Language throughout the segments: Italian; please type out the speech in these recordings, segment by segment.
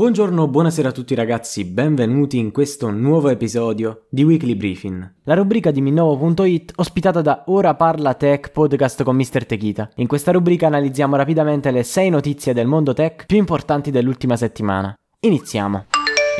Buongiorno, buonasera a tutti ragazzi, benvenuti in questo nuovo episodio di Weekly Briefing, la rubrica di Minnovo.it ospitata da Ora Parla Tech podcast con Mr. Techita. In questa rubrica analizziamo rapidamente le 6 notizie del mondo tech più importanti dell'ultima settimana. Iniziamo!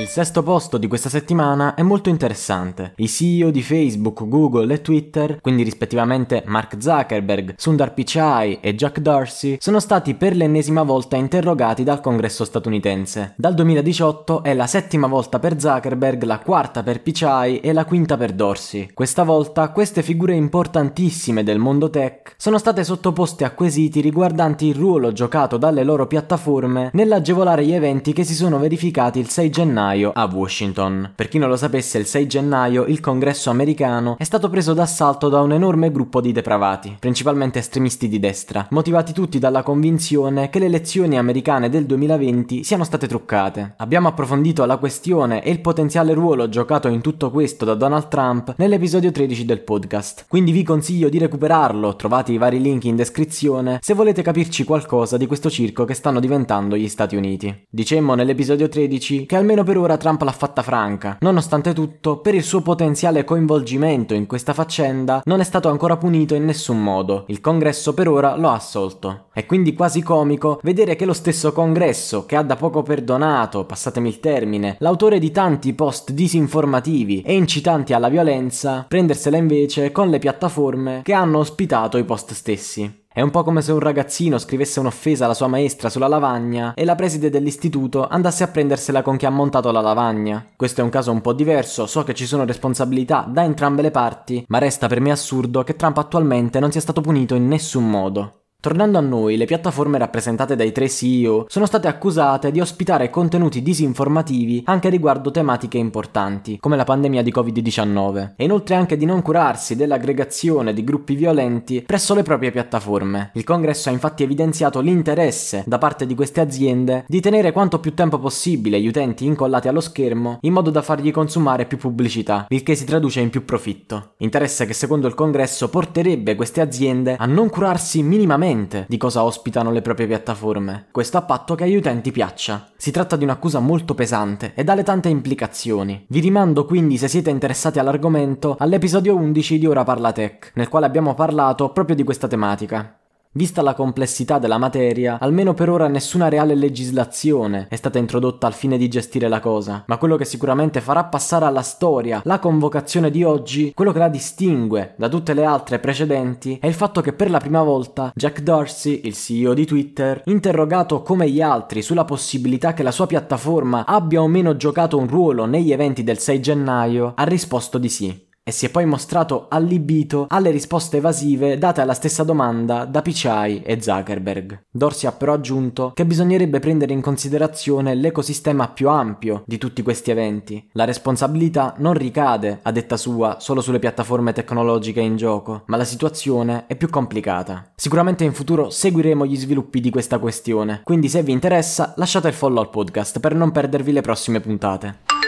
Il sesto posto di questa settimana è molto interessante. I CEO di Facebook, Google e Twitter, quindi rispettivamente Mark Zuckerberg, Sundar Pichai e Jack Dorsey, sono stati per l'ennesima volta interrogati dal congresso statunitense. Dal 2018 è la settima volta per Zuckerberg, la quarta per Pichai e la quinta per Dorsey. Questa volta queste figure importantissime del mondo tech sono state sottoposte a quesiti riguardanti il ruolo giocato dalle loro piattaforme nell'agevolare gli eventi che si sono verificati il 6 gennaio gennaio a Washington. Per chi non lo sapesse, il 6 gennaio il congresso americano è stato preso d'assalto da un enorme gruppo di depravati, principalmente estremisti di destra, motivati tutti dalla convinzione che le elezioni americane del 2020 siano state truccate. Abbiamo approfondito la questione e il potenziale ruolo giocato in tutto questo da Donald Trump nell'episodio 13 del podcast, quindi vi consiglio di recuperarlo, trovate i vari link in descrizione se volete capirci qualcosa di questo circo che stanno diventando gli Stati Uniti. Dicemmo nell'episodio 13 che almeno per ora Trump l'ha fatta franca. Nonostante tutto, per il suo potenziale coinvolgimento in questa faccenda, non è stato ancora punito in nessun modo. Il congresso per ora lo ha assolto. È quindi quasi comico vedere che lo stesso congresso, che ha da poco perdonato, passatemi il termine, l'autore di tanti post disinformativi e incitanti alla violenza, prendersela invece con le piattaforme che hanno ospitato i post stessi. È un po' come se un ragazzino scrivesse un'offesa alla sua maestra sulla lavagna e la preside dell'istituto andasse a prendersela con chi ha montato la lavagna. Questo è un caso un po' diverso, so che ci sono responsabilità da entrambe le parti, ma resta per me assurdo che Trump attualmente non sia stato punito in nessun modo. Tornando a noi, le piattaforme rappresentate dai tre CEO sono state accusate di ospitare contenuti disinformativi anche riguardo tematiche importanti, come la pandemia di Covid-19, e inoltre anche di non curarsi dell'aggregazione di gruppi violenti presso le proprie piattaforme. Il congresso ha infatti evidenziato l'interesse da parte di queste aziende di tenere quanto più tempo possibile gli utenti incollati allo schermo in modo da fargli consumare più pubblicità, il che si traduce in più profitto. Interesse che secondo il congresso porterebbe queste aziende a non curarsi minimamente esattamente di cosa ospitano le proprie piattaforme. Questo a patto che agli utenti piaccia. Si tratta di un'accusa molto pesante e dalle tante implicazioni. Vi rimando quindi, se siete interessati all'argomento, all'episodio 11 di Ora Parla Tech, nel quale abbiamo parlato proprio di questa tematica. Vista la complessità della materia, almeno per ora nessuna reale legislazione è stata introdotta al fine di gestire la cosa, ma quello che sicuramente farà passare alla storia la convocazione di oggi, quello che la distingue da tutte le altre precedenti, è il fatto che per la prima volta Jack Dorsey, il CEO di Twitter, interrogato come gli altri sulla possibilità che la sua piattaforma abbia o meno giocato un ruolo negli eventi del 6 gennaio, ha risposto di sì e si è poi mostrato allibito alle risposte evasive date alla stessa domanda da Pichai e Zuckerberg. Dorsey ha però aggiunto che bisognerebbe prendere in considerazione l'ecosistema più ampio di tutti questi eventi. La responsabilità non ricade, a detta sua, solo sulle piattaforme tecnologiche in gioco, ma la situazione è più complicata. Sicuramente in futuro seguiremo gli sviluppi di questa questione, quindi se vi interessa lasciate il follow al podcast per non perdervi le prossime puntate.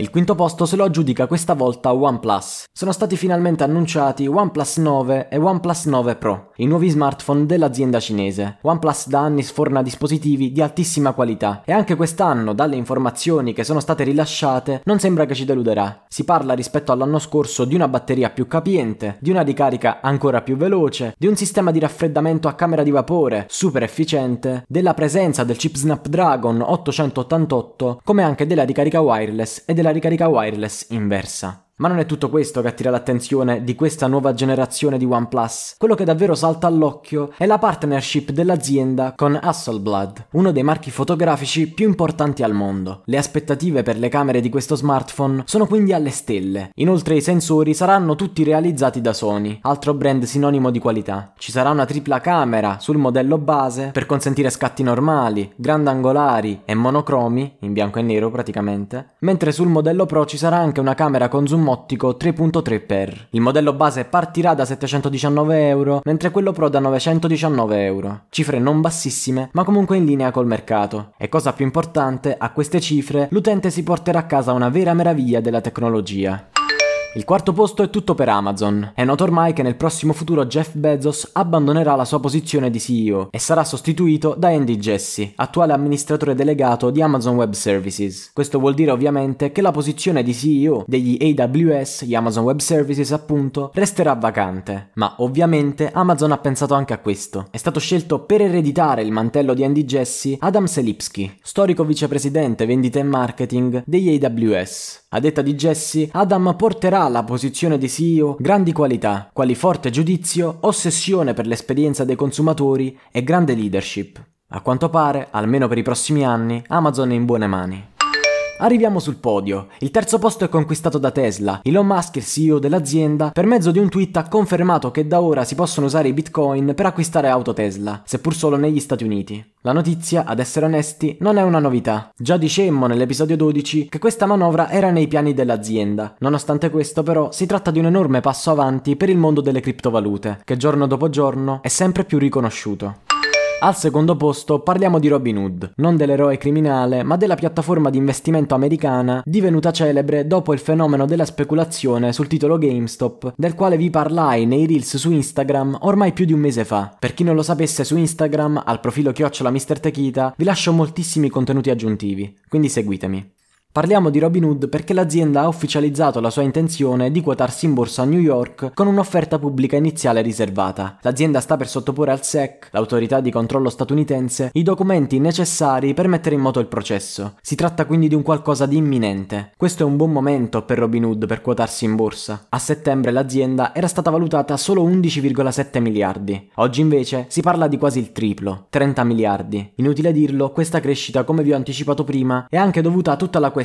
Il quinto posto se lo aggiudica questa volta OnePlus. Sono stati finalmente annunciati OnePlus 9 e OnePlus 9 Pro, i nuovi smartphone dell'azienda cinese. OnePlus da anni sforna dispositivi di altissima qualità e anche quest'anno, dalle informazioni che sono state rilasciate, non sembra che ci deluderà. Si parla rispetto all'anno scorso di una batteria più capiente, di una ricarica ancora più veloce, di un sistema di raffreddamento a camera di vapore super efficiente, della presenza del chip Snapdragon 888, come anche della ricarica wireless e della la ricarica wireless inversa. Ma non è tutto questo che attira l'attenzione di questa nuova generazione di OnePlus. Quello che davvero salta all'occhio è la partnership dell'azienda con Hasselblad, uno dei marchi fotografici più importanti al mondo. Le aspettative per le camere di questo smartphone sono quindi alle stelle. Inoltre i sensori saranno tutti realizzati da Sony, altro brand sinonimo di qualità. Ci sarà una tripla camera sul modello base per consentire scatti normali, grandangolari e monocromi, in bianco e nero praticamente, mentre sul modello Pro ci sarà anche una camera con zoom ottico 3.3x. Il modello base partirà da 719 euro, mentre quello Pro da 919 euro. Cifre non bassissime, ma comunque in linea col mercato. E cosa più importante, a queste cifre l'utente si porterà a casa una vera meraviglia della tecnologia. Il quarto posto è tutto per Amazon. È noto ormai che nel prossimo futuro Jeff Bezos abbandonerà la sua posizione di CEO e sarà sostituito da Andy Jassy, attuale amministratore delegato di Amazon Web Services. Questo vuol dire ovviamente che la posizione di CEO degli AWS, gli Amazon Web Services appunto, resterà vacante. Ma ovviamente Amazon ha pensato anche a questo. È stato scelto per ereditare il mantello di Andy Jassy Adam Selipsky, storico vicepresidente vendita e marketing degli AWS. A detta di Jesse, Adam porterà alla posizione di CEO grandi qualità, quali forte giudizio, ossessione per l'esperienza dei consumatori e grande leadership. A quanto pare, almeno per i prossimi anni, Amazon è in buone mani. Arriviamo sul podio. Il terzo posto è conquistato da Tesla. Elon Musk, il CEO dell'azienda, per mezzo di un tweet ha confermato che da ora si possono usare i bitcoin per acquistare auto Tesla, seppur solo negli Stati Uniti. La notizia, ad essere onesti, non è una novità. Già dicemmo nell'episodio 12 che questa manovra era nei piani dell'azienda. Nonostante questo, però, si tratta di un enorme passo avanti per il mondo delle criptovalute, che giorno dopo giorno è sempre più riconosciuto. Al secondo posto parliamo di Robin Hood, non dell'eroe criminale, ma della piattaforma di investimento americana divenuta celebre dopo il fenomeno della speculazione sul titolo GameStop, del quale vi parlai nei reels su Instagram ormai più di un mese fa. Per chi non lo sapesse, su Instagram, al profilo chiocciola Mr. Techita, vi lascio moltissimi contenuti aggiuntivi, quindi seguitemi. Parliamo di Robinhood perché l'azienda ha ufficializzato la sua intenzione di quotarsi in borsa a New York con un'offerta pubblica iniziale riservata. L'azienda sta per sottoporre al SEC, l'autorità di controllo statunitense, i documenti necessari per mettere in moto il processo. Si tratta quindi di un qualcosa di imminente. Questo è un buon momento per Robinhood per quotarsi in borsa. A settembre l'azienda era stata valutata solo 11,7 miliardi. Oggi invece si parla di quasi il triplo, 30 miliardi. Inutile dirlo, questa crescita, come vi ho anticipato prima, è anche dovuta a tutta la questione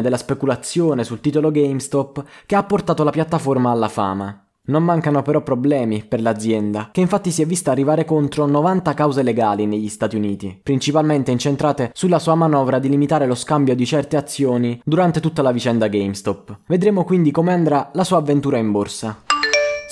della speculazione sul titolo GameStop che ha portato la piattaforma alla fama. Non mancano però problemi per l'azienda, che infatti si è vista arrivare contro 90 cause legali negli Stati Uniti, principalmente incentrate sulla sua manovra di limitare lo scambio di certe azioni durante tutta la vicenda GameStop. Vedremo quindi come andrà la sua avventura in borsa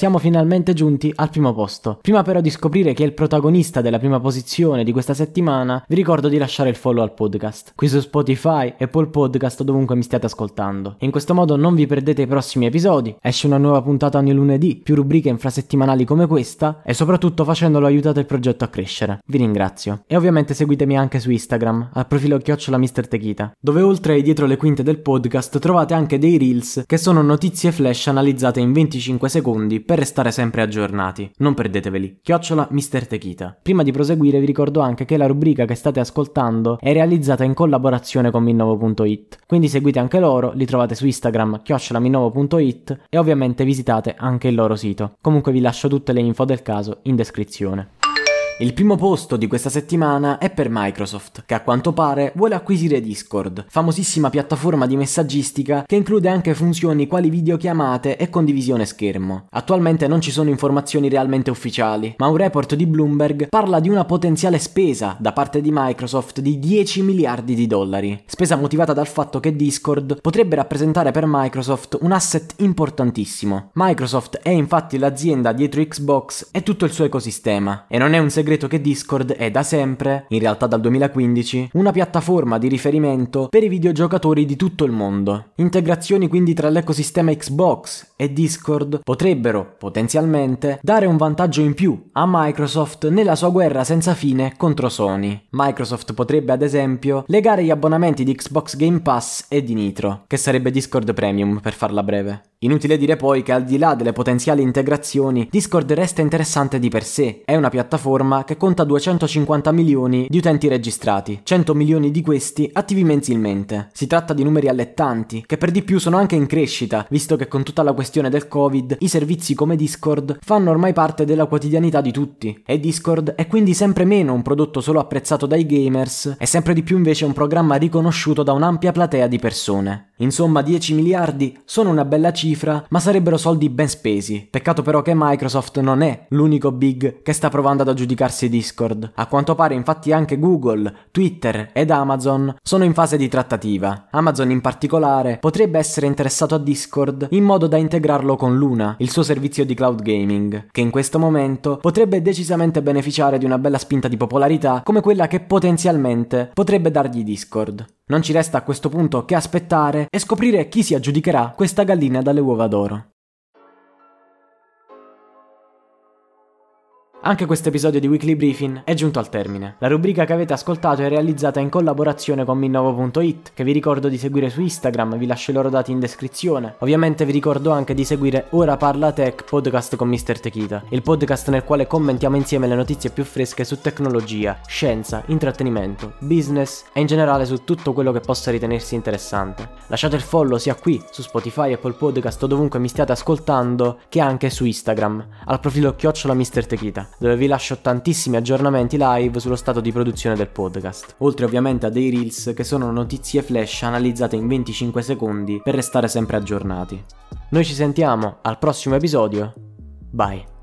siamo finalmente giunti al primo posto. Prima però di scoprire chi è il protagonista della prima posizione di questa settimana, vi ricordo di lasciare il follow al podcast, qui su Spotify, Apple Podcast dovunque mi stiate ascoltando. In questo modo non vi perdete i prossimi episodi, esce una nuova puntata ogni lunedì, più rubriche infrasettimanali come questa e soprattutto facendolo aiutate il progetto a crescere. Vi ringrazio. E ovviamente seguitemi anche su Instagram, al profilo chiocciola. Techita, dove oltre ai dietro le quinte del podcast trovate anche dei reels che sono notizie flash analizzate in 25 secondi per restare sempre aggiornati. Non perdeteveli. Chiocciola Mr. Techita. Prima di proseguire vi ricordo anche che la rubrica che state ascoltando è realizzata in collaborazione con Minnovo.it. Quindi seguite anche loro, li trovate su Instagram chiocciolaminnovo.it e ovviamente visitate anche il loro sito. Comunque vi lascio tutte le info del caso in descrizione. Il primo posto di questa settimana è per Microsoft, che a quanto pare vuole acquisire Discord, famosissima piattaforma di messaggistica che include anche funzioni quali videochiamate e condivisione schermo. Attualmente non ci sono informazioni realmente ufficiali, ma un report di Bloomberg parla di una potenziale spesa da parte di Microsoft di 10 miliardi di dollari, spesa motivata dal fatto che Discord potrebbe rappresentare per Microsoft un asset importantissimo. Microsoft è infatti l'azienda dietro Xbox e tutto il suo ecosistema, e non è un segreto segreto che Discord è da sempre, in realtà dal 2015, una piattaforma di riferimento per i videogiocatori di tutto il mondo. Integrazioni quindi tra l'ecosistema Xbox e Discord potrebbero, potenzialmente, dare un vantaggio in più a Microsoft nella sua guerra senza fine contro Sony. Microsoft potrebbe ad esempio legare gli abbonamenti di Xbox Game Pass e di Nitro, che sarebbe Discord Premium per farla breve. Inutile dire poi che al di là delle potenziali integrazioni, Discord resta interessante di per sé. È una piattaforma che conta 250 milioni di utenti registrati, 100 milioni di questi attivi mensilmente. Si tratta di numeri allettanti, che per di più sono anche in crescita, visto che con tutta la questione del Covid, i servizi come Discord fanno ormai parte della quotidianità di tutti. E Discord è quindi sempre meno un prodotto solo apprezzato dai gamers, e sempre di più invece un programma riconosciuto da un'ampia platea di persone. Insomma, 10 miliardi sono una bella cifra, ma sarebbero soldi ben spesi. Peccato però che Microsoft non è l'unico big che sta provando ad aggiudicarsi Discord. A quanto pare infatti anche Google, Twitter ed Amazon sono in fase di trattativa. Amazon in particolare potrebbe essere interessato a Discord in modo da integrarlo con Luna, il suo servizio di cloud gaming, che in questo momento potrebbe decisamente beneficiare di una bella spinta di popolarità come quella che potenzialmente potrebbe dargli Discord. Non ci resta a questo punto che aspettare e scoprire chi si aggiudicherà questa gallina dalle uova d'oro. Anche questo episodio di Weekly Briefing è giunto al termine. La rubrica che avete ascoltato è realizzata in collaborazione con Minnovo.it, che vi ricordo di seguire su Instagram, vi lascio i loro dati in descrizione. Ovviamente vi ricordo anche di seguire Ora Parla Tech podcast con Mr. Techita, il podcast nel quale commentiamo insieme le notizie più fresche su tecnologia, scienza, intrattenimento, business e in generale su tutto quello che possa ritenersi interessante. Lasciate il follow sia qui, su Spotify, Apple Podcast o dovunque mi stiate ascoltando, che anche su Instagram, al profilo chiocciola Mr. Techita dove vi lascio tantissimi aggiornamenti live sullo stato di produzione del podcast, oltre ovviamente a dei reels che sono notizie flash analizzate in 25 secondi per restare sempre aggiornati. Noi ci sentiamo al prossimo episodio, bye!